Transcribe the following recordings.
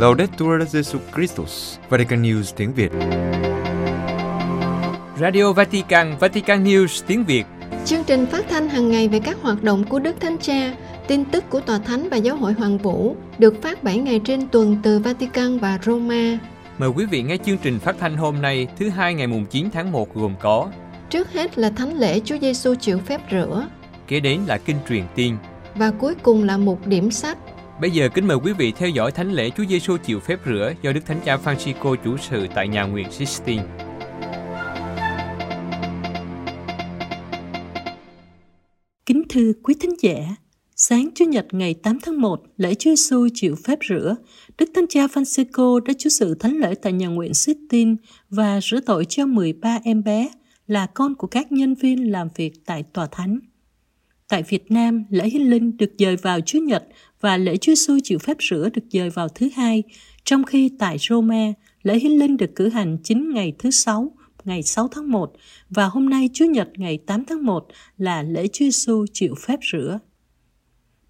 Laudetur Jesu Christus, Vatican News tiếng Việt. Radio Vatican, Vatican News tiếng Việt. Chương trình phát thanh hàng ngày về các hoạt động của Đức Thánh Cha, tin tức của Tòa Thánh và Giáo hội Hoàng Vũ được phát 7 ngày trên tuần từ Vatican và Roma. Mời quý vị nghe chương trình phát thanh hôm nay thứ hai ngày mùng 9 tháng 1 gồm có Trước hết là Thánh lễ Chúa Giêsu chịu phép rửa Kế đến là kinh truyền tiên và cuối cùng là một điểm sách. Bây giờ kính mời quý vị theo dõi thánh lễ Chúa Giêsu chịu phép rửa do Đức Thánh Cha Francisco chủ sự tại nhà nguyện Sistine. Kính thưa quý thính giả, sáng Chủ nhật ngày 8 tháng 1, lễ Chúa Giêsu chịu phép rửa, Đức Thánh Cha Francisco đã chủ sự thánh lễ tại nhà nguyện Sistine và rửa tội cho 13 em bé là con của các nhân viên làm việc tại tòa thánh. Tại Việt Nam, lễ hiến linh được dời vào Chủ nhật và lễ Chúa Giêsu chịu phép rửa được dời vào thứ hai, trong khi tại Roma, lễ hiến linh được cử hành chính ngày thứ sáu, ngày 6 tháng 1 và hôm nay Chúa nhật ngày 8 tháng 1 là lễ Chúa Giêsu chịu phép rửa.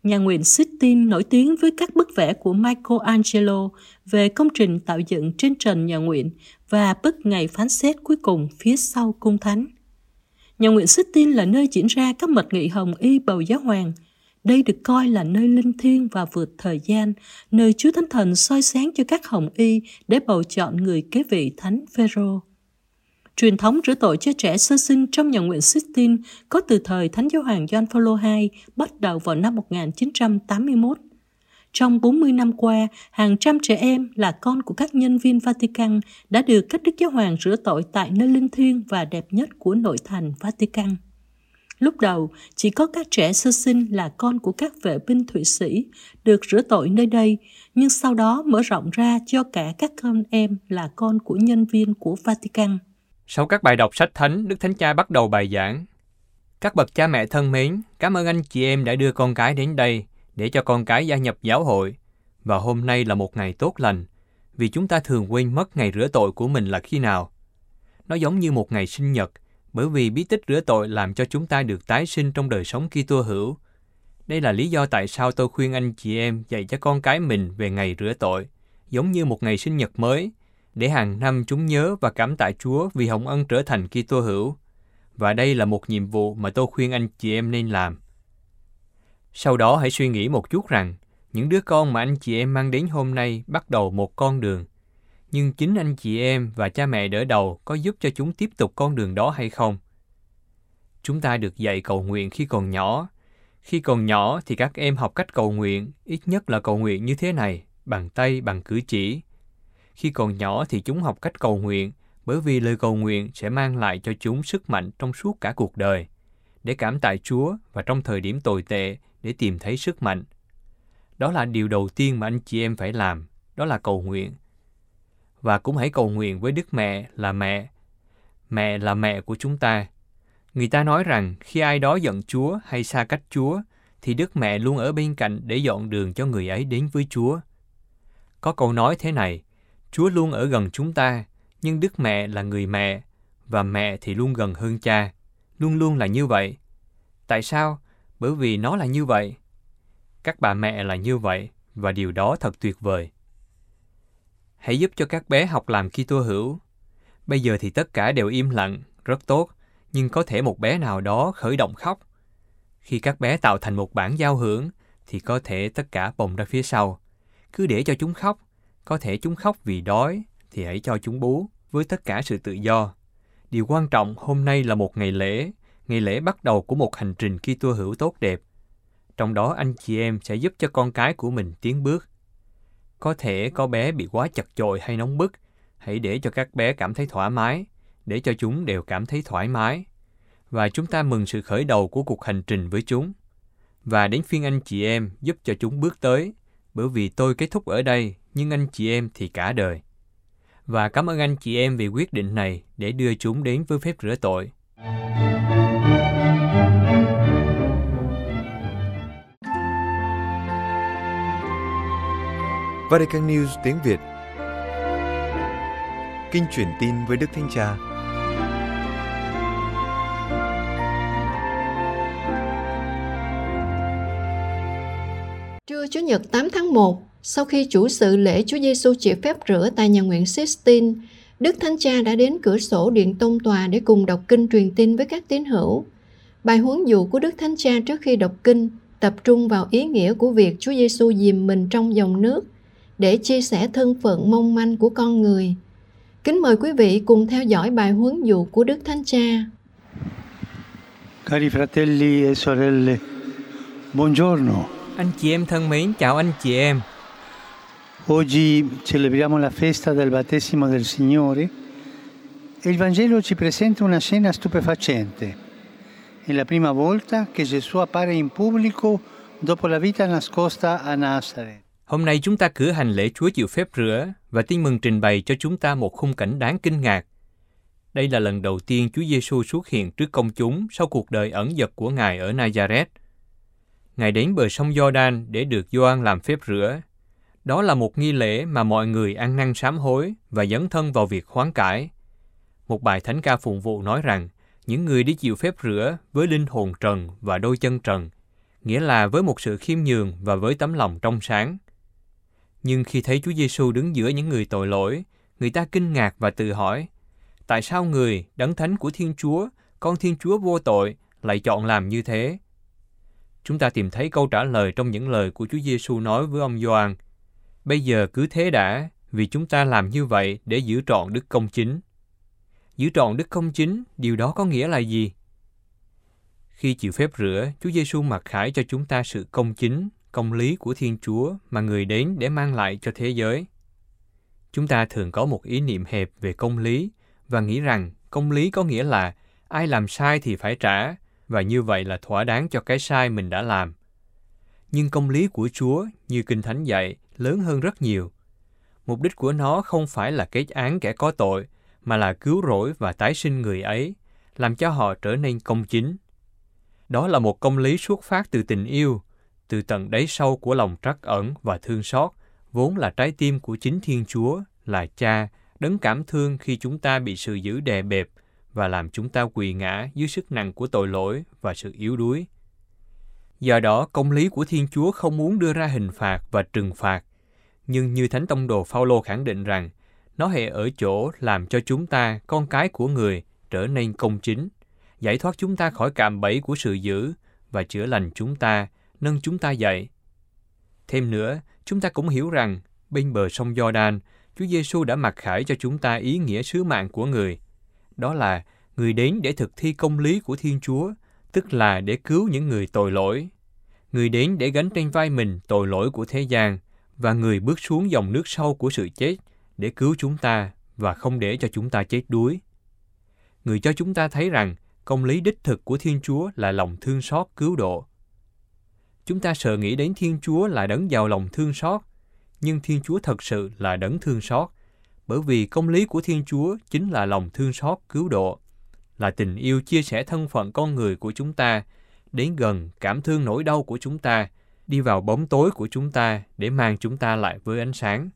Nhà nguyện Sistine nổi tiếng với các bức vẽ của Michelangelo về công trình tạo dựng trên trần nhà nguyện và bức ngày phán xét cuối cùng phía sau cung thánh. Nhà nguyện Sistine là nơi diễn ra các mật nghị hồng y bầu giáo hoàng. Đây được coi là nơi linh thiêng và vượt thời gian, nơi Chúa Thánh Thần soi sáng cho các hồng y để bầu chọn người kế vị Thánh Phêrô. Truyền thống rửa tội cho trẻ sơ sinh trong nhà nguyện Sistine có từ thời Thánh Giáo hoàng Gioan Phaolô II bắt đầu vào năm 1981. Trong 40 năm qua, hàng trăm trẻ em là con của các nhân viên Vatican đã được các đức giáo hoàng rửa tội tại nơi linh thiêng và đẹp nhất của nội thành Vatican. Lúc đầu, chỉ có các trẻ sơ sinh là con của các vệ binh Thụy Sĩ được rửa tội nơi đây, nhưng sau đó mở rộng ra cho cả các con em là con của nhân viên của Vatican. Sau các bài đọc sách thánh, Đức Thánh Cha bắt đầu bài giảng. Các bậc cha mẹ thân mến, cảm ơn anh chị em đã đưa con cái đến đây để cho con cái gia nhập giáo hội. Và hôm nay là một ngày tốt lành, vì chúng ta thường quên mất ngày rửa tội của mình là khi nào. Nó giống như một ngày sinh nhật, bởi vì bí tích rửa tội làm cho chúng ta được tái sinh trong đời sống Kitô hữu. Đây là lý do tại sao tôi khuyên anh chị em dạy cho con cái mình về ngày rửa tội, giống như một ngày sinh nhật mới, để hàng năm chúng nhớ và cảm tạ Chúa vì hồng ân trở thành Kitô hữu. Và đây là một nhiệm vụ mà tôi khuyên anh chị em nên làm. Sau đó hãy suy nghĩ một chút rằng, những đứa con mà anh chị em mang đến hôm nay bắt đầu một con đường. Nhưng chính anh chị em và cha mẹ đỡ đầu có giúp cho chúng tiếp tục con đường đó hay không? Chúng ta được dạy cầu nguyện khi còn nhỏ. Khi còn nhỏ thì các em học cách cầu nguyện, ít nhất là cầu nguyện như thế này, bằng tay, bằng cử chỉ. Khi còn nhỏ thì chúng học cách cầu nguyện, bởi vì lời cầu nguyện sẽ mang lại cho chúng sức mạnh trong suốt cả cuộc đời, để cảm tạ Chúa và trong thời điểm tồi tệ để tìm thấy sức mạnh. Đó là điều đầu tiên mà anh chị em phải làm, đó là cầu nguyện. Và cũng hãy cầu nguyện với Đức Mẹ là mẹ. Mẹ là mẹ của chúng ta. Người ta nói rằng khi ai đó giận Chúa hay xa cách Chúa, thì Đức Mẹ luôn ở bên cạnh để dọn đường cho người ấy đến với Chúa. Có câu nói thế này, Chúa luôn ở gần chúng ta, nhưng Đức Mẹ là người mẹ, và mẹ thì luôn gần hơn cha. Luôn luôn là như vậy. Tại sao? Bởi vì nó là như vậy. Các bà mẹ là như vậy, và điều đó thật tuyệt vời. Hãy giúp cho các bé học làm khi Kitô hữu. Bây giờ thì tất cả đều im lặng, rất tốt, nhưng có thể một bé nào đó khởi động khóc. Khi các bé tạo thành một bản giao hưởng, thì có thể tất cả bồng ra phía sau. Cứ để cho chúng khóc, có thể chúng khóc vì đói, thì hãy cho chúng bú với tất cả sự tự do. Điều quan trọng hôm nay là một ngày lễ, ngày lễ bắt đầu của một hành trình Kitô hữu tốt đẹp. Trong đó anh chị em sẽ giúp cho con cái của mình tiến bước. Có thể có bé bị quá chật chội hay nóng bức, hãy để cho các bé cảm thấy thoải mái, để cho chúng đều cảm thấy thoải mái. Và chúng ta mừng sự khởi đầu của cuộc hành trình với chúng. Và đến phiên anh chị em giúp cho chúng bước tới, bởi vì tôi kết thúc ở đây, nhưng anh chị em thì cả đời. Và cảm ơn anh chị em vì quyết định này để đưa chúng đến với phép rửa tội. Vatican News tiếng Việt Kinh truyền tin với Đức Thánh Cha Trưa Chủ nhật 8 tháng 1, Sau khi chủ sự lễ Chúa Giêsu chịu phép rửa tại nhà nguyện Sistine, Đức Thánh Cha đã đến cửa sổ điện tông tòa để cùng đọc kinh truyền tin với các tín hữu. Bài huấn dụ của Đức Thánh Cha trước khi đọc kinh tập trung vào ý nghĩa của việc Chúa Giêsu dìm mình trong dòng nước để chia sẻ thân phận mong manh của con người. Kính mời quý vị cùng theo dõi bài huấn dụ của Đức Thánh Cha. Cari fratelli e sorelle, buongiorno. Anh chị em thân mến, chào anh chị em. Oggi celebriamo la festa del battesimo del Signore e il Vangelo ci presenta una scena stupefacente. È la prima volta che Gesù appare in pubblico dopo la vita nascosta a Nazareth. Hôm nay chúng ta cử hành lễ Chúa chịu phép rửa và tin mừng trình bày cho chúng ta một khung cảnh đáng kinh ngạc. Đây là lần đầu tiên Chúa Giêsu xuất hiện trước công chúng sau cuộc đời ẩn dật của Ngài ở Nazareth. Ngài đến bờ sông Jordan để được Gioan làm phép rửa. Đó là một nghi lễ mà mọi người ăn năn sám hối và dấn thân vào việc hoán cải. Một bài thánh ca phụng vụ nói rằng, những người đi chịu phép rửa với linh hồn trần và đôi chân trần, nghĩa là với một sự khiêm nhường và với tấm lòng trong sáng. Nhưng khi thấy Chúa Giêsu đứng giữa những người tội lỗi, người ta kinh ngạc và tự hỏi, tại sao người, đấng thánh của Thiên Chúa, con Thiên Chúa vô tội, lại chọn làm như thế? Chúng ta tìm thấy câu trả lời trong những lời của Chúa Giêsu nói với ông Gioan. Bây giờ cứ thế đã, vì chúng ta làm như vậy để giữ trọn đức công chính. Giữ trọn đức công chính, điều đó có nghĩa là gì? Khi chịu phép rửa, Chúa Giêsu mặc khải cho chúng ta sự công chính, công lý của Thiên Chúa mà người đến để mang lại cho thế giới. Chúng ta thường có một ý niệm hẹp về công lý và nghĩ rằng công lý có nghĩa là ai làm sai thì phải trả và như vậy là thỏa đáng cho cái sai mình đã làm. Nhưng công lý của Chúa, như Kinh Thánh dạy, lớn hơn rất nhiều. Mục đích của nó không phải là kết án kẻ có tội, mà là cứu rỗi và tái sinh người ấy, làm cho họ trở nên công chính. Đó là một công lý xuất phát từ tình yêu, từ tận đáy sâu của lòng trắc ẩn và thương xót, vốn là trái tim của chính Thiên Chúa, là Cha, đấng cảm thương khi chúng ta bị sự dữ đè bẹp và làm chúng ta quỳ ngã dưới sức nặng của tội lỗi và sự yếu đuối. Do đó, công lý của Thiên Chúa không muốn đưa ra hình phạt và trừng phạt, nhưng như Thánh Tông Đồ Phaolô khẳng định rằng, nó hệ ở chỗ làm cho chúng ta, con cái của người, trở nên công chính, giải thoát chúng ta khỏi cạm bẫy của sự dữ và chữa lành chúng ta, nâng chúng ta dậy. Thêm nữa, chúng ta cũng hiểu rằng bên bờ sông Jordan, Chúa Giêsu đã mặc khải cho chúng ta ý nghĩa sứ mạng của người. Đó là người đến để thực thi công lý của Thiên Chúa, tức là để cứu những người tội lỗi. Người đến để gánh trên vai mình tội lỗi của thế gian và người bước xuống dòng nước sâu của sự chết để cứu chúng ta và không để cho chúng ta chết đuối. Người cho chúng ta thấy rằng công lý đích thực của Thiên Chúa là lòng thương xót cứu độ. Chúng ta sợ nghĩ đến Thiên Chúa là đấng giàu lòng thương xót, nhưng Thiên Chúa thật sự là đấng thương xót, bởi vì công lý của Thiên Chúa chính là lòng thương xót cứu độ, là tình yêu chia sẻ thân phận con người của chúng ta, đến gần cảm thương nỗi đau của chúng ta, đi vào bóng tối của chúng ta để mang chúng ta lại với ánh sáng.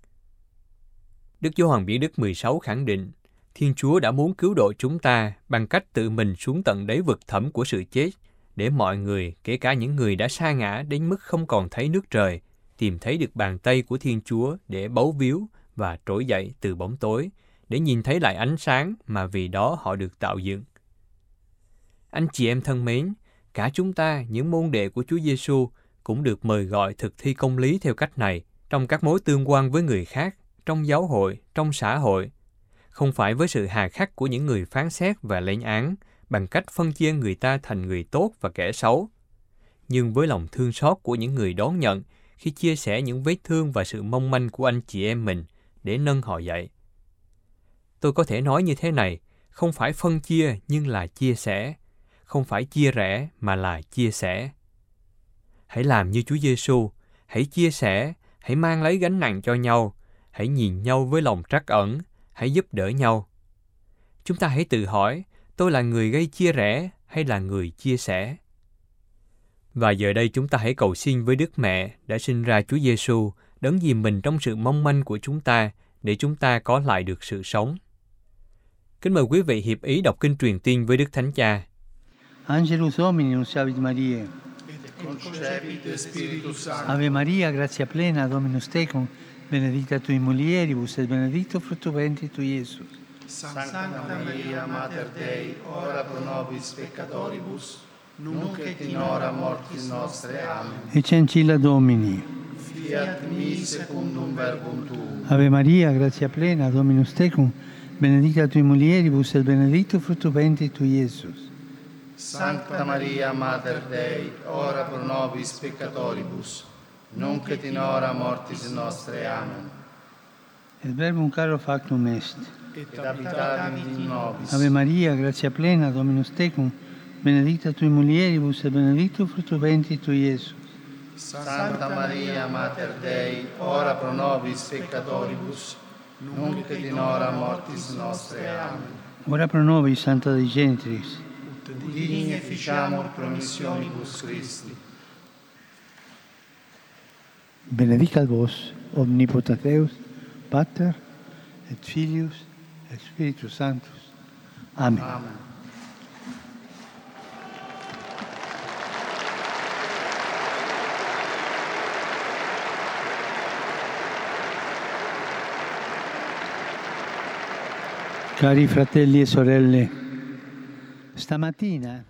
Đức Giáo Hoàng Biển Đức 16 khẳng định, Thiên Chúa đã muốn cứu độ chúng ta bằng cách tự mình xuống tận đáy vực thẳm của sự chết, để mọi người, kể cả những người đã sa ngã đến mức không còn thấy nước trời, tìm thấy được bàn tay của Thiên Chúa để bấu víu và trỗi dậy từ bóng tối, để nhìn thấy lại ánh sáng mà vì đó họ được tạo dựng. Anh chị em thân mến, cả chúng ta, những môn đệ của Chúa Giêsu cũng được mời gọi thực thi công lý theo cách này trong các mối tương quan với người khác, trong giáo hội, trong xã hội, không phải với sự hà khắc của những người phán xét và lên án bằng cách phân chia người ta thành người tốt và kẻ xấu, nhưng với lòng thương xót của những người đón nhận khi chia sẻ những vết thương và sự mong manh của anh chị em mình để nâng họ dậy. Tôi có thể nói như thế này, không phải phân chia nhưng là chia sẻ, không phải chia rẽ mà là chia sẻ. Hãy làm như Chúa Giêsu, hãy chia sẻ, hãy mang lấy gánh nặng cho nhau, hãy nhìn nhau với lòng trắc ẩn, hãy giúp đỡ nhau. Chúng ta hãy tự hỏi, tôi là người gây chia rẽ hay là người chia sẻ? Và giờ đây chúng ta hãy cầu xin với Đức Mẹ đã sinh ra Chúa Giêsu đấng dìm mình trong sự mong manh của chúng ta để chúng ta có lại được sự sống. Kính mời quý vị hiệp ý đọc kinh truyền Tiên với Đức Thánh Cha. Angelus Domini, nuntiavit Maria. Ave Maria, grazia plena, Dominus tecum, benedicta tui mulieribus et benedictus fructus ventris tui, Iesus. Sancta Maria, Mater Dei, ora pro nobis peccatoribus, nunc et in hora mortis nostre. Amen. Ecce ancilla Domini. Fiat mi secundum verbum tuum. Ave Maria, grazia plena, Dominus tecum, benedicta tui mulieribus et benedictus fructus ventris tui, Iesus. Sancta Maria, Mater Dei, ora pro nobis peccatoribus, nunc et in hora mortis nostre. Amen. Et verbum caro factum est. Et habitavit in nobis. Ave Maria, grazia plena, Dominus tecum, benedicta tui mulieribus et benedictus fructus ventris tui, Iesus. Santa Maria, Mater Dei, ora pro nobis peccatoribus, nunc et in hora mortis nostre. Amen. Ora pro nobis, Santa Dei Genitris. Digne ficiamur promissionibus Christi. Benedicat vos, omnipotens Deus, Pater, et Filius, et Spiritus Sanctus. Amen. Amen. Cari fratelli e sorelle, stamattina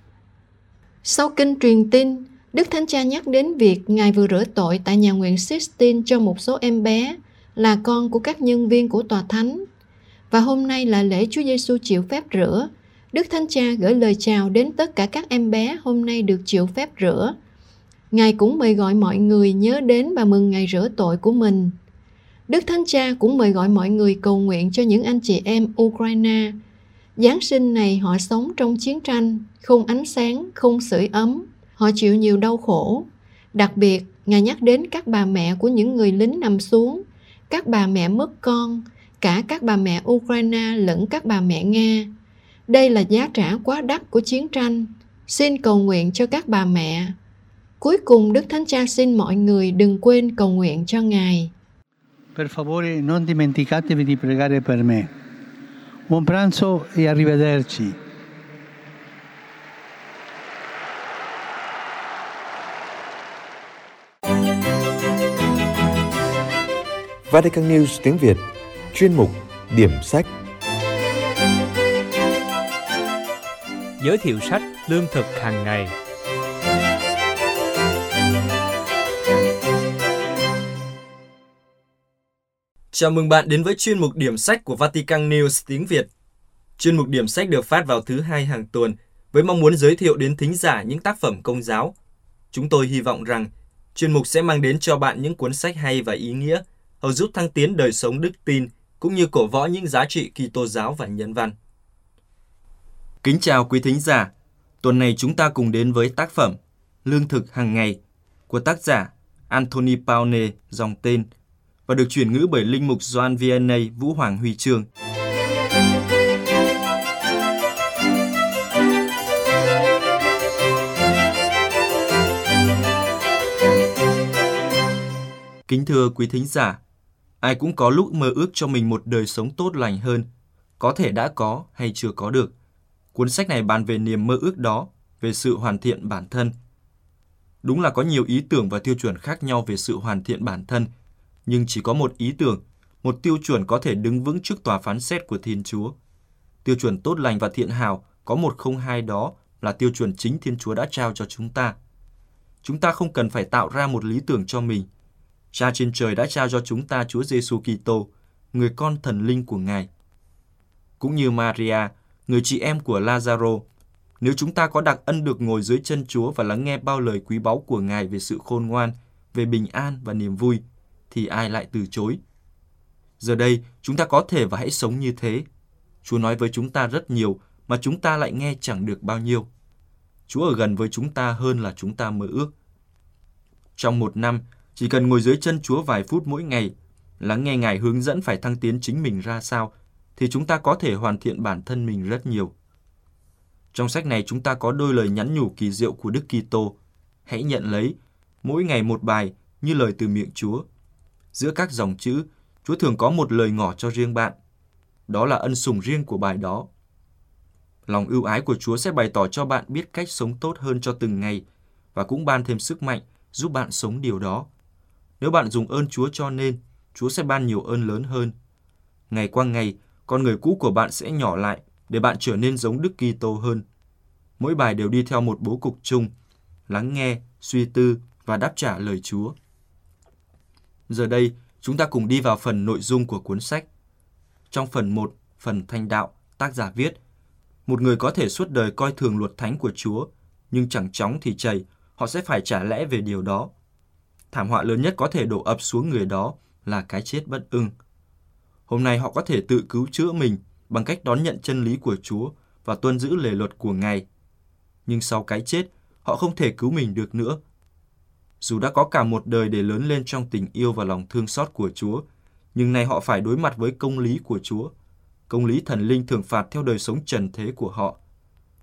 Sau kinh truyền tin, Đức Thánh Cha nhắc đến việc Ngài vừa rửa tội tại nhà nguyện Sistine cho một số em bé là con của các nhân viên của tòa thánh. Và hôm nay là lễ Chúa Giêsu chịu phép rửa. Đức Thánh Cha gửi lời chào đến tất cả các em bé hôm nay được chịu phép rửa. Ngài cũng mời gọi mọi người nhớ đến và mừng ngày rửa tội của mình. Đức Thánh Cha cũng mời gọi mọi người cầu nguyện cho những anh chị em Ukraine. Giáng sinh này họ sống trong chiến tranh, không ánh sáng, không sưởi ấm. Họ chịu nhiều đau khổ. Đặc biệt, Ngài nhắc đến các bà mẹ của những người lính nằm xuống, các bà mẹ mất con, cả các bà mẹ Ukraine lẫn các bà mẹ Nga. Đây là giá trả quá đắt của chiến tranh. Xin cầu nguyện cho các bà mẹ. Cuối cùng Đức Thánh Cha xin mọi người đừng quên cầu nguyện cho Ngài. Per favore non dimenticatevi di pregare per me. Buon pranzo e arrivederci. Vatican News tiếng Việt Chuyên mục Điểm sách Giới thiệu sách lương thực hàng ngày Chào mừng bạn đến với chuyên mục điểm sách của Vatican News tiếng Việt. Chuyên mục điểm sách được phát vào thứ hai hàng tuần với mong muốn giới thiệu đến thính giả những tác phẩm công giáo. Chúng tôi hy vọng rằng chuyên mục sẽ mang đến cho bạn những cuốn sách hay và ý nghĩa, hầu giúp thăng tiến đời sống đức tin cũng như cổ võ những giá trị Kitô giáo và nhân văn. Kính chào quý thính giả. Tuần này chúng ta cùng đến với tác phẩm Lương thực hàng ngày của tác giả Anthony Paone dòng tên và được chuyển ngữ bởi linh mục Joan Vianney Vũ Hoàng Huy Trương. Kính thưa quý thính giả, ai cũng có lúc mơ ước cho mình một đời sống tốt lành hơn, có thể đã có hay chưa có được. Cuốn sách này bàn về niềm mơ ước đó, về sự hoàn thiện bản thân. Đúng là có nhiều ý tưởng và tiêu chuẩn khác nhau về sự hoàn thiện bản thân, nhưng chỉ có một ý tưởng, một tiêu chuẩn có thể đứng vững trước tòa phán xét của Thiên Chúa. Tiêu chuẩn tốt lành và thiện hảo có một không hai đó là tiêu chuẩn chính Thiên Chúa đã trao cho chúng ta. Chúng ta không cần phải tạo ra một lý tưởng cho mình. Cha trên trời đã trao cho chúng ta Chúa Giêsu Kitô, người con thần linh của Ngài. Cũng như Maria, người chị em của Lazaro, nếu chúng ta có đặc ân được ngồi dưới chân Chúa và lắng nghe bao lời quý báu của Ngài về sự khôn ngoan, về bình an và niềm vui, thì ai lại từ chối. Giờ đây, chúng ta có thể và hãy sống như thế. Chúa nói với chúng ta rất nhiều mà chúng ta lại nghe chẳng được bao nhiêu. Chúa ở gần với chúng ta hơn là chúng ta mơ ước. Trong một năm, chỉ cần ngồi dưới chân Chúa vài phút mỗi ngày, lắng nghe Ngài hướng dẫn phải thăng tiến chính mình ra sao, thì chúng ta có thể hoàn thiện bản thân mình rất nhiều. Trong sách này chúng ta có đôi lời nhắn nhủ kỳ diệu của Đức Kitô. Hãy nhận lấy, mỗi ngày một bài như lời từ miệng Chúa. Giữa các dòng chữ, Chúa thường có một lời ngỏ cho riêng bạn. Đó là ân sủng riêng của bài đó. Lòng ưu ái của Chúa sẽ bày tỏ cho bạn biết cách sống tốt hơn cho từng ngày và cũng ban thêm sức mạnh giúp bạn sống điều đó. Nếu bạn dùng ơn Chúa cho nên, Chúa sẽ ban nhiều ơn lớn hơn. Ngày qua ngày, con người cũ của bạn sẽ nhỏ lại để bạn trở nên giống Đức Kitô hơn. Mỗi bài đều đi theo một bố cục chung, lắng nghe, suy tư và đáp trả lời Chúa. Giờ đây, chúng ta cùng đi vào phần nội dung của cuốn sách. Trong phần 1, phần thanh đạo, tác giả viết, một người có thể suốt đời coi thường luật thánh của Chúa, nhưng chẳng chóng thì chảy, họ sẽ phải trả lẽ về điều đó. Thảm họa lớn nhất có thể đổ ập xuống người đó là cái chết bất ưng. Hôm nay họ có thể tự cứu chữa mình bằng cách đón nhận chân lý của Chúa và tuân giữ lề luật của Ngài. Nhưng sau cái chết, họ không thể cứu mình được nữa. Dù đã có cả một đời để lớn lên trong tình yêu và lòng thương xót của Chúa, nhưng nay họ phải đối mặt với công lý của Chúa. Công lý thần linh thường phạt theo đời sống trần thế của họ.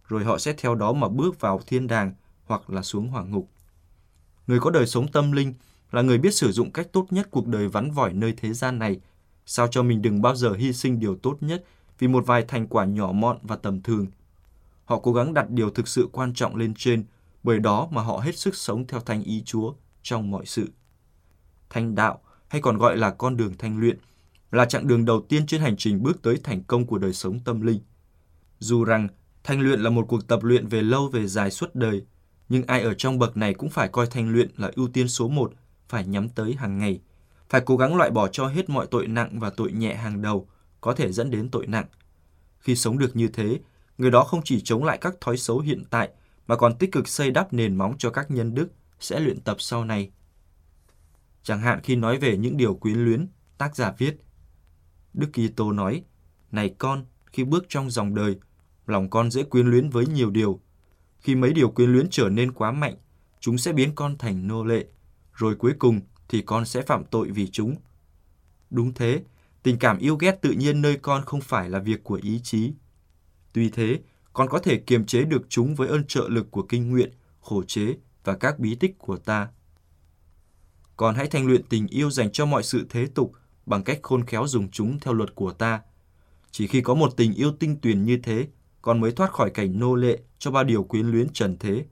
Rồi họ sẽ theo đó mà bước vào thiên đàng hoặc là xuống hỏa ngục. Người có đời sống tâm linh là người biết sử dụng cách tốt nhất cuộc đời vắn vỏi nơi thế gian này, sao cho mình đừng bao giờ hy sinh điều tốt nhất vì một vài thành quả nhỏ mọn và tầm thường. Họ cố gắng đặt điều thực sự quan trọng lên trên, bởi đó mà họ hết sức sống theo thanh ý Chúa trong mọi sự. Thanh đạo, hay còn gọi là con đường thanh luyện, là chặng đường đầu tiên trên hành trình bước tới thành công của đời sống tâm linh. Dù rằng thanh luyện là một cuộc tập luyện về lâu về dài suốt đời, nhưng ai ở trong bậc này cũng phải coi thanh luyện là ưu tiên số một, phải nhắm tới hàng ngày, phải cố gắng loại bỏ cho hết mọi tội nặng và tội nhẹ hàng đầu, có thể dẫn đến tội nặng. Khi sống được như thế, người đó không chỉ chống lại các thói xấu hiện tại, mà còn tích cực xây đắp nền móng cho các nhân đức sẽ luyện tập sau này. Chẳng hạn khi nói về những điều quyến luyến, tác giả viết. Đức Kitô nói, này con, khi bước trong dòng đời, lòng con dễ quyến luyến với nhiều điều. Khi mấy điều quyến luyến trở nên quá mạnh, chúng sẽ biến con thành nô lệ, rồi cuối cùng thì con sẽ phạm tội vì chúng. Đúng thế, tình cảm yêu ghét tự nhiên nơi con không phải là việc của ý chí. Tuy thế, con có thể kiềm chế được chúng với ơn trợ lực của kinh nguyện, khổ chế và các bí tích của ta. Con hãy thanh luyện tình yêu dành cho mọi sự thế tục bằng cách khôn khéo dùng chúng theo luật của ta. Chỉ khi có một tình yêu tinh tuyền như thế, con mới thoát khỏi cảnh nô lệ cho ba điều quyến luyến trần thế.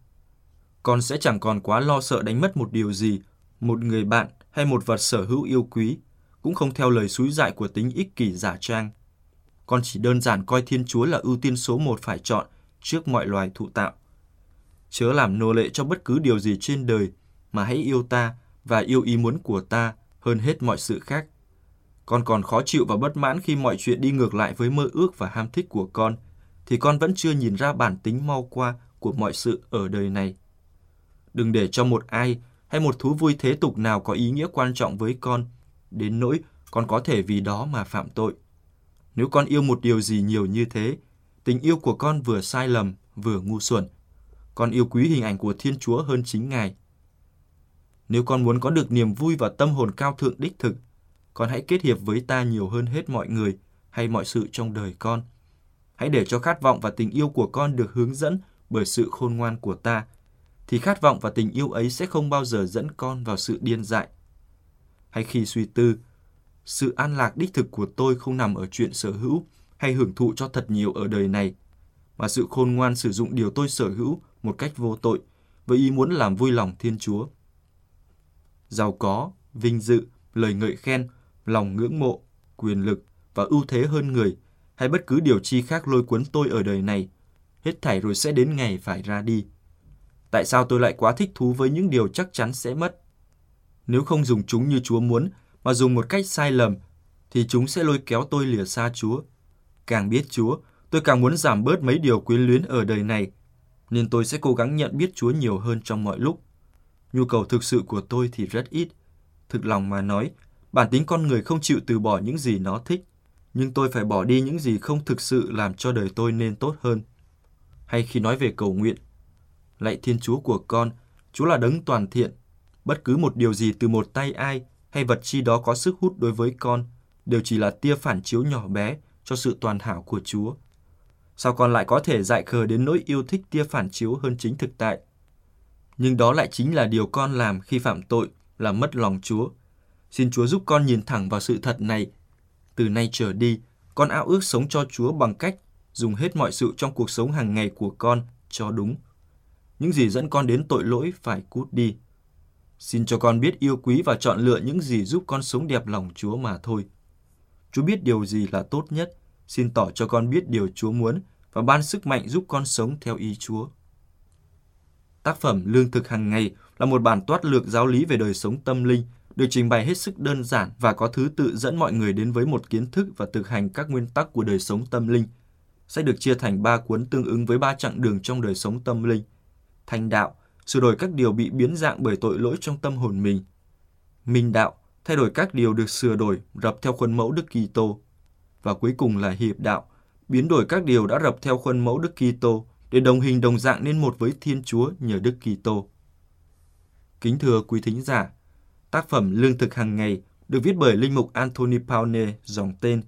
Con sẽ chẳng còn quá lo sợ đánh mất một điều gì, một người bạn hay một vật sở hữu yêu quý, cũng không theo lời xúi dại của tính ích kỷ giả trang. Con chỉ đơn giản coi Thiên Chúa là ưu tiên số một phải chọn trước mọi loài thụ tạo. Chớ làm nô lệ cho bất cứ điều gì trên đời, mà hãy yêu ta và yêu ý muốn của ta hơn hết mọi sự khác. Con còn khó chịu và bất mãn khi mọi chuyện đi ngược lại với mơ ước và ham thích của con, thì con vẫn chưa nhìn ra bản tính mau qua của mọi sự ở đời này. Đừng để cho một ai hay một thú vui thế tục nào có ý nghĩa quan trọng với con, đến nỗi con có thể vì đó mà phạm tội. Nếu con yêu một điều gì nhiều như thế, tình yêu của con vừa sai lầm, vừa ngu xuẩn. Con yêu quý hình ảnh của Thiên Chúa hơn chính Ngài. Nếu con muốn có được niềm vui và tâm hồn cao thượng đích thực, con hãy kết hiệp với ta nhiều hơn hết mọi người hay mọi sự trong đời con. Hãy để cho khát vọng và tình yêu của con được hướng dẫn bởi sự khôn ngoan của ta, thì khát vọng và tình yêu ấy sẽ không bao giờ dẫn con vào sự điên dại. Hay khi suy tư, sự an lạc đích thực của tôi không nằm ở chuyện sở hữu hay hưởng thụ cho thật nhiều ở đời này, mà sự khôn ngoan sử dụng điều tôi sở hữu một cách vô tội với ý muốn làm vui lòng Thiên Chúa. Giàu có, vinh dự, lời ngợi khen, lòng ngưỡng mộ, quyền lực và ưu thế hơn người hay bất cứ điều chi khác lôi cuốn tôi ở đời này, hết thảy rồi sẽ đến ngày phải ra đi. Tại sao tôi lại quá thích thú với những điều chắc chắn sẽ mất? Nếu không dùng chúng như Chúa muốn mà dùng một cách sai lầm, thì chúng sẽ lôi kéo tôi lìa xa Chúa. Càng biết Chúa, tôi càng muốn giảm bớt mấy điều quyến luyến ở đời này, nên tôi sẽ cố gắng nhận biết Chúa nhiều hơn trong mọi lúc. Nhu cầu thực sự của tôi thì rất ít. Thực lòng mà nói, bản tính con người không chịu từ bỏ những gì nó thích, nhưng tôi phải bỏ đi những gì không thực sự làm cho đời tôi nên tốt hơn. Hay khi nói về cầu nguyện, lạy Thiên Chúa của con, Chúa là đấng toàn thiện. Bất cứ một điều gì từ một tay ai hay vật chi đó có sức hút đối với con đều chỉ là tia phản chiếu nhỏ bé cho sự toàn hảo của Chúa. Sao con lại có thể dại khờ đến nỗi yêu thích tia phản chiếu hơn chính thực tại? Nhưng đó lại chính là điều con làm khi phạm tội, làm mất lòng Chúa. Xin Chúa giúp con nhìn thẳng vào sự thật này. Từ nay trở đi, con ao ước sống cho Chúa bằng cách dùng hết mọi sự trong cuộc sống hàng ngày của con cho đúng. những gì dẫn con đến tội lỗi phải cút đi. Xin cho con biết yêu quý và chọn lựa những gì giúp con sống đẹp lòng Chúa mà thôi. Chúa biết điều gì là tốt nhất, xin tỏ cho con biết điều Chúa muốn và ban sức mạnh giúp con sống theo ý Chúa. Tác phẩm Lương thực hàng ngày là một bản toát lược giáo lý về đời sống tâm linh, được trình bày hết sức đơn giản và có thứ tự dẫn mọi người đến với một kiến thức và thực hành các nguyên tắc của đời sống tâm linh. Sẽ được chia thành ba cuốn tương ứng với ba chặng đường trong đời sống tâm linh. Thành đạo, sửa đổi các điều bị biến dạng bởi tội lỗi trong tâm hồn mình. Minh đạo, thay đổi các điều được sửa đổi, rập theo khuôn mẫu Đức Kitô. Và cuối cùng là hiệp đạo, biến đổi các điều đã rập theo khuôn mẫu Đức Kitô để đồng hình đồng dạng nên một với Thiên Chúa nhờ Đức Kitô. Kính thưa quý thính giả, tác phẩm Lương thực hàng ngày được viết bởi linh mục Anthony Paone dòng tên.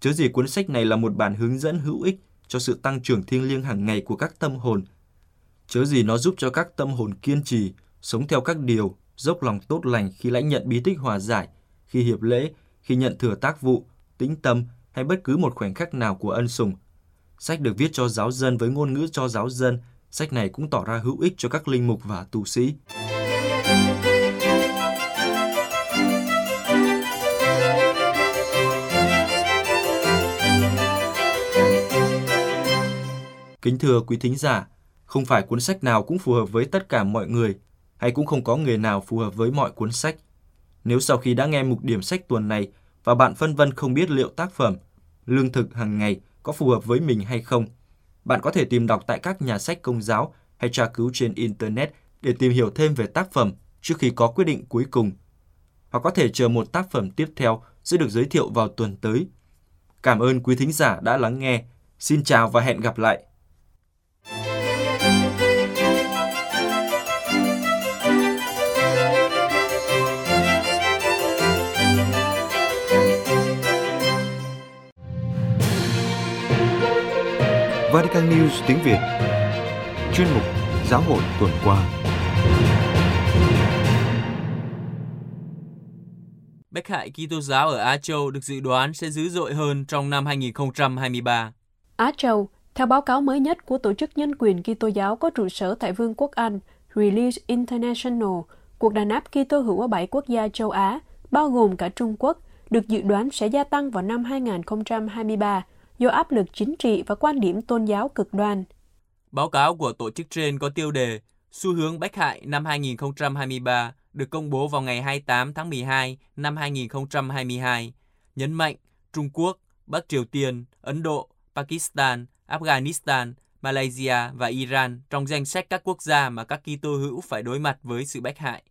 Chớ gì cuốn sách này là một bản hướng dẫn hữu ích cho sự tăng trưởng thiêng liêng hàng ngày của các tâm hồn. Chớ gì nó giúp cho các tâm hồn kiên trì, sống theo các điều, dốc lòng tốt lành khi lãnh nhận bí tích hòa giải, khi hiệp lễ, khi nhận thừa tác vụ, tĩnh tâm hay bất cứ một khoảnh khắc nào của ân sủng. Sách được viết cho giáo dân với ngôn ngữ cho giáo dân, sách này cũng tỏ ra hữu ích cho các linh mục và tu sĩ. Kính thưa quý thính giả, không phải cuốn sách nào cũng phù hợp với tất cả mọi người, hay cũng không có người nào phù hợp với mọi cuốn sách. Nếu sau khi đã nghe mục điểm sách tuần này và bạn phân vân không biết liệu tác phẩm Lương thực hàng ngày có phù hợp với mình hay không, bạn có thể tìm đọc tại các nhà sách công giáo hay tra cứu trên Internet để tìm hiểu thêm về tác phẩm trước khi có quyết định cuối cùng. Hoặc có thể chờ một tác phẩm tiếp theo sẽ được giới thiệu vào tuần tới. Cảm ơn quý thính giả đã lắng nghe. Xin chào và hẹn gặp lại. Vatican News tiếng Việt. Chuyên mục Giáo hội tuần qua. Bách hại Kitô giáo ở Á Châu được dự đoán sẽ dữ dội hơn trong năm 2023. Á Châu, theo báo cáo mới nhất của Tổ chức Nhân quyền Kitô giáo có trụ sở tại Vương quốc Anh, Release International, cuộc đàn áp Kitô hữu ở bảy quốc gia châu Á, bao gồm cả Trung Quốc, được dự đoán sẽ gia tăng vào năm 2023 do áp lực chính trị và quan điểm tôn giáo cực đoan. Báo cáo của tổ chức trên có tiêu đề Xu hướng bách hại năm 2023 được công bố vào ngày 28 tháng 12 năm 2022, nhấn mạnh Trung Quốc, Bắc Triều Tiên, Ấn Độ, Pakistan, Afghanistan, Malaysia và Iran trong danh sách các quốc gia mà các Kitô hữu phải đối mặt với sự bách hại.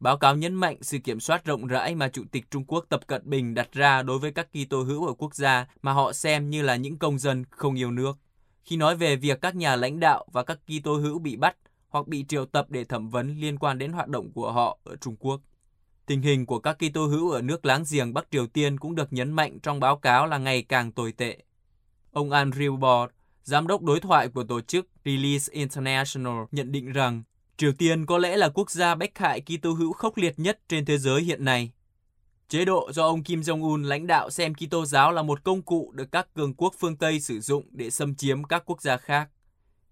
Báo cáo nhấn mạnh sự kiểm soát rộng rãi mà Chủ tịch Trung Quốc Tập Cận Bình đặt ra đối với các Kitô hữu ở quốc gia mà họ xem như là những công dân không yêu nước. Khi nói về việc các nhà lãnh đạo và các Kitô hữu bị bắt hoặc bị triệu tập để thẩm vấn liên quan đến hoạt động của họ ở Trung Quốc. Tình hình của các Kitô hữu ở nước láng giềng Bắc Triều Tiên cũng được nhấn mạnh trong báo cáo là ngày càng tồi tệ. Ông Andrew Bord, giám đốc đối thoại của tổ chức Release International nhận định rằng Triều Tiên có lẽ là quốc gia bách hại Kitô hữu khốc liệt nhất trên thế giới hiện nay. Chế độ do ông Kim Jong-un lãnh đạo xem Kitô giáo là một công cụ được các cường quốc phương Tây sử dụng để xâm chiếm các quốc gia khác.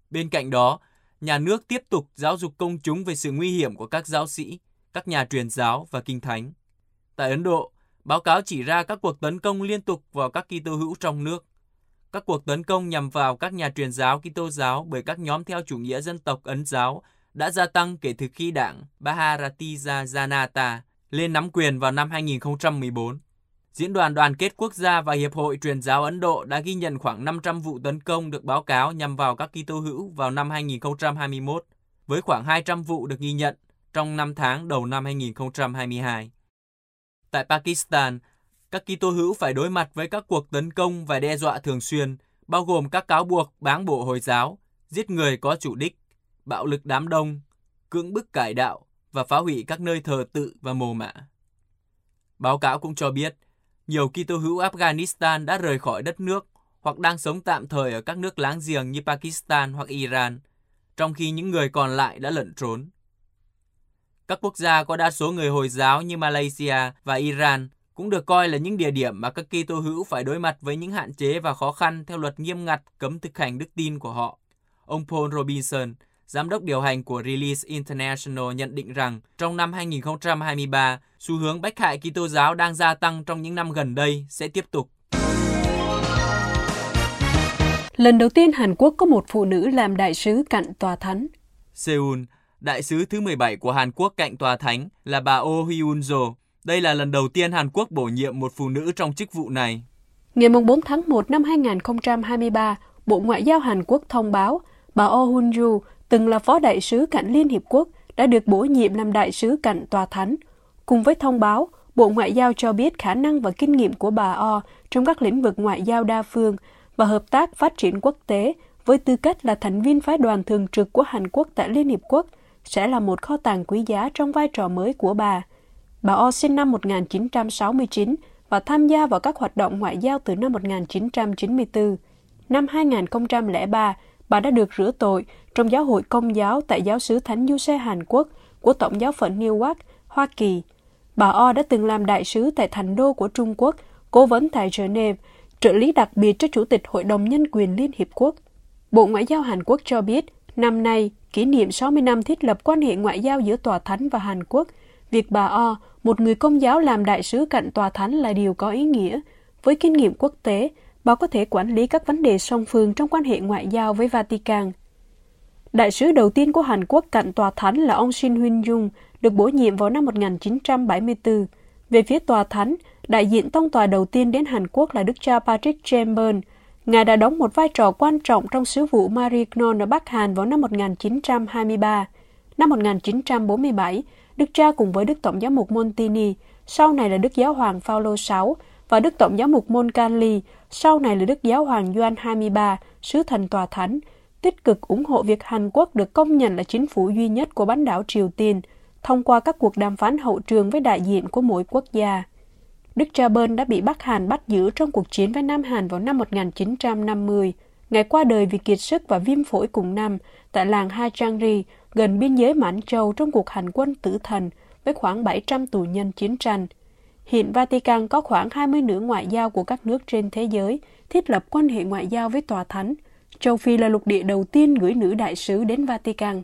Bên cạnh đó, nhà nước tiếp tục giáo dục công chúng về sự nguy hiểm của các giáo sĩ, các nhà truyền giáo và kinh thánh. Tại Ấn Độ, báo cáo chỉ ra các cuộc tấn công liên tục vào các Kitô hữu trong nước. Các cuộc tấn công nhằm vào các nhà truyền giáo Kitô giáo bởi các nhóm theo chủ nghĩa dân tộc Ấn giáo đã gia tăng kể từ khi đảng Bharatiya Janata lên nắm quyền vào năm 2014. Diễn đoàn Đoàn kết Quốc gia và Hiệp hội Truyền giáo Ấn Độ đã ghi nhận khoảng 500 vụ tấn công được báo cáo nhằm vào các Kitô hữu vào năm 2021, với khoảng 200 vụ được ghi nhận trong 5 tháng đầu năm 2022. Tại Pakistan, các Kitô hữu phải đối mặt với các cuộc tấn công và đe dọa thường xuyên, bao gồm các cáo buộc báng bộ Hồi giáo, giết người có chủ đích, bạo lực đám đông, cưỡng bức cải đạo và phá hủy các nơi thờ tự và mồ mả. Báo cáo cũng cho biết, nhiều Kitô hữu Afghanistan đã rời khỏi đất nước hoặc đang sống tạm thời ở các nước láng giềng như Pakistan hoặc Iran, trong khi những người còn lại đã lẩn trốn. Các quốc gia có đa số người Hồi giáo như Malaysia và Iran cũng được coi là những địa điểm mà các Kitô hữu phải đối mặt với những hạn chế và khó khăn theo luật nghiêm ngặt cấm thực hành đức tin của họ. Ông Paul Robinson, giám đốc điều hành của Release International nhận định rằng trong năm 2023, xu hướng bách hại Kitô giáo đang gia tăng trong những năm gần đây sẽ tiếp tục. Lần đầu tiên Hàn Quốc có một phụ nữ làm đại sứ cạnh tòa thánh. Seoul, đại sứ thứ 17 của Hàn Quốc cạnh tòa thánh là bà Oh Hyun-jo. Đây là lần đầu tiên Hàn Quốc bổ nhiệm một phụ nữ trong chức vụ này. Ngày 4 tháng 1 năm 2023, Bộ Ngoại giao Hàn Quốc thông báo bà Oh Hun-ju, từng là phó đại sứ cạnh Liên Hiệp Quốc, đã được bổ nhiệm làm đại sứ cạnh tòa thánh. Cùng với thông báo, Bộ Ngoại giao cho biết khả năng và kinh nghiệm của bà O trong các lĩnh vực ngoại giao đa phương và hợp tác phát triển quốc tế với tư cách là thành viên phái đoàn thường trực của Hàn Quốc tại Liên Hiệp Quốc sẽ là một kho tàng quý giá trong vai trò mới của bà. Bà O sinh năm 1969 và tham gia vào các hoạt động ngoại giao từ năm 1994. Năm 2003, bà đã được rửa tội trong giáo hội công giáo tại giáo sứ Thánh Du Xe Hàn Quốc của Tổng giáo phận Newark, Hoa Kỳ. Bà O đã từng làm đại sứ tại thành đô của Trung Quốc, cố vấn tại Geneva, trợ lý đặc biệt cho Chủ tịch Hội đồng Nhân quyền Liên Hiệp Quốc. Bộ Ngoại giao Hàn Quốc cho biết, năm nay, kỷ niệm 60 năm thiết lập quan hệ ngoại giao giữa Tòa Thánh và Hàn Quốc, việc bà O, một người công giáo làm đại sứ cạnh Tòa Thánh là điều có ý nghĩa. Với kinh nghiệm quốc tế, bà có thể quản lý các vấn đề song phương trong quan hệ ngoại giao với Vatican. Đại sứ đầu tiên của Hàn Quốc cạnh Tòa Thánh là ông Shin Hyun Jung, được bổ nhiệm vào năm 1974. Về phía Tòa Thánh, đại diện tông tòa đầu tiên đến Hàn Quốc là Đức cha Patrick Chamberlain, Ngài đã đóng một vai trò quan trọng trong sứ vụ Marie Knon ở Bắc Hàn vào năm 1923. Năm 1947, Đức cha cùng với Đức Tổng giám mục Montini, sau này là Đức Giáo hoàng Phaolô VI và Đức Tổng giám mục Moncali, sau này là Đức Giáo hoàng Gioan 23, sứ thần tòa thánh, tích cực ủng hộ việc Hàn Quốc được công nhận là chính phủ duy nhất của bán đảo Triều Tiên, thông qua các cuộc đàm phán hậu trường với đại diện của mỗi quốc gia. Đức cha Bơn đã bị Bắc Hàn bắt giữ trong cuộc chiến với Nam Hàn vào năm 1950. Ngài qua đời vì kiệt sức và viêm phổi cùng năm tại làng Ha Chang Ri, gần biên giới Mãn Châu trong cuộc hành quân tử thần với khoảng 700 tù nhân chiến tranh. Hiện Vatican có khoảng 20 nữ ngoại giao của các nước trên thế giới thiết lập quan hệ ngoại giao với tòa thánh. Châu Phi là lục địa đầu tiên gửi nữ đại sứ đến Vatican.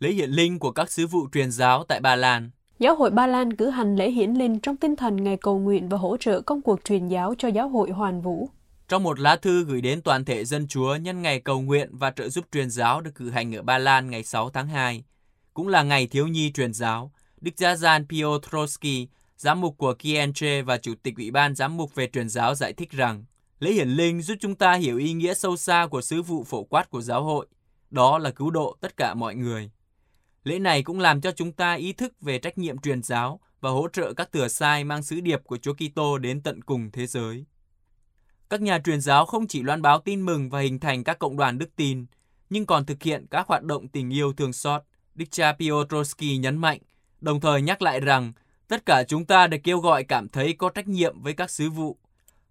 Lễ hiện linh của các sứ vụ truyền giáo tại Ba Lan Giáo hội Ba Lan cử hành lễ hiển linh trong tinh thần ngày cầu nguyện và hỗ trợ công cuộc truyền giáo cho giáo hội hoàn vũ. Trong một lá thư gửi đến toàn thể dân Chúa nhân ngày cầu nguyện và trợ giúp truyền giáo được cử hành ở Ba Lan ngày 6 tháng 2, cũng là ngày thiếu nhi truyền giáo, Đức Gia Jan Piotrowski, giám mục của Kienche và chủ tịch Ủy ban giám mục về truyền giáo giải thích rằng, lễ hiển linh giúp chúng ta hiểu ý nghĩa sâu xa của sứ vụ phổ quát của giáo hội, đó là cứu độ tất cả mọi người. Lễ này cũng làm cho chúng ta ý thức về trách nhiệm truyền giáo và hỗ trợ các tửa sai mang sứ điệp của Chúa Kitô đến tận cùng thế giới. Các nhà truyền giáo không chỉ loan báo tin mừng và hình thành các cộng đoàn đức tin, nhưng còn thực hiện các hoạt động tình yêu thương xót. Đức cha Piotrowski nhấn mạnh, đồng thời nhắc lại rằng tất cả chúng ta được kêu gọi cảm thấy có trách nhiệm với các sứ vụ.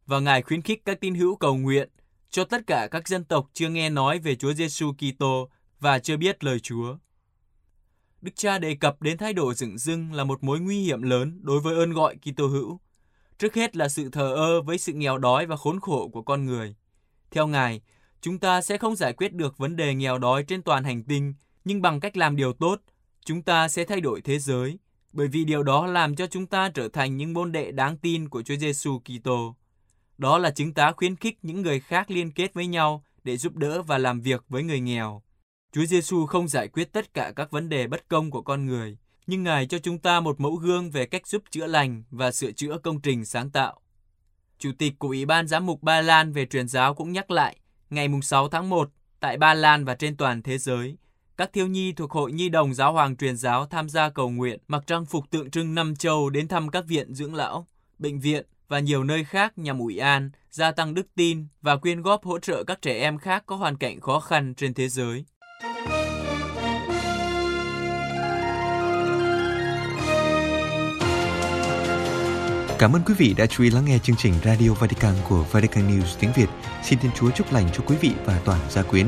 Và Ngài khuyến khích các tín hữu cầu nguyện cho tất cả các dân tộc chưa nghe nói về Chúa Giêsu Kitô và chưa biết lời Chúa. Đức cha đề cập đến thái độ dựng dưng là một mối nguy hiểm lớn đối với ơn gọi Kitô hữu. Trước hết là sự thờ ơ với sự nghèo đói và khốn khổ của con người. Theo Ngài, chúng ta sẽ không giải quyết được vấn đề nghèo đói trên toàn hành tinh, nhưng bằng cách làm điều tốt, chúng ta sẽ thay đổi thế giới, bởi vì điều đó làm cho chúng ta trở thành những môn đệ đáng tin của Chúa Giêsu Kitô. Đó là chứng tá khuyến khích những người khác liên kết với nhau để giúp đỡ và làm việc với người nghèo. Chúa Giêsu không giải quyết tất cả các vấn đề bất công của con người, nhưng Ngài cho chúng ta một mẫu gương về cách giúp chữa lành và sửa chữa công trình sáng tạo. Chủ tịch của Ủy ban Giám mục Ba Lan về truyền giáo cũng nhắc lại, ngày 6 tháng 1, tại Ba Lan và trên toàn thế giới, các thiếu nhi thuộc Hội Nhi đồng Giáo hoàng truyền giáo tham gia cầu nguyện mặc trang phục tượng trưng năm châu đến thăm các viện dưỡng lão, bệnh viện và nhiều nơi khác nhằm ủi an, gia tăng đức tin và quyên góp hỗ trợ các trẻ em khác có hoàn cảnh khó khăn trên thế giới. Cảm ơn quý vị đã chú ý lắng nghe chương trình Radio Vatican của Vatican News tiếng Việt. Xin Thiên Chúa chúc lành cho quý vị và toàn gia quyến.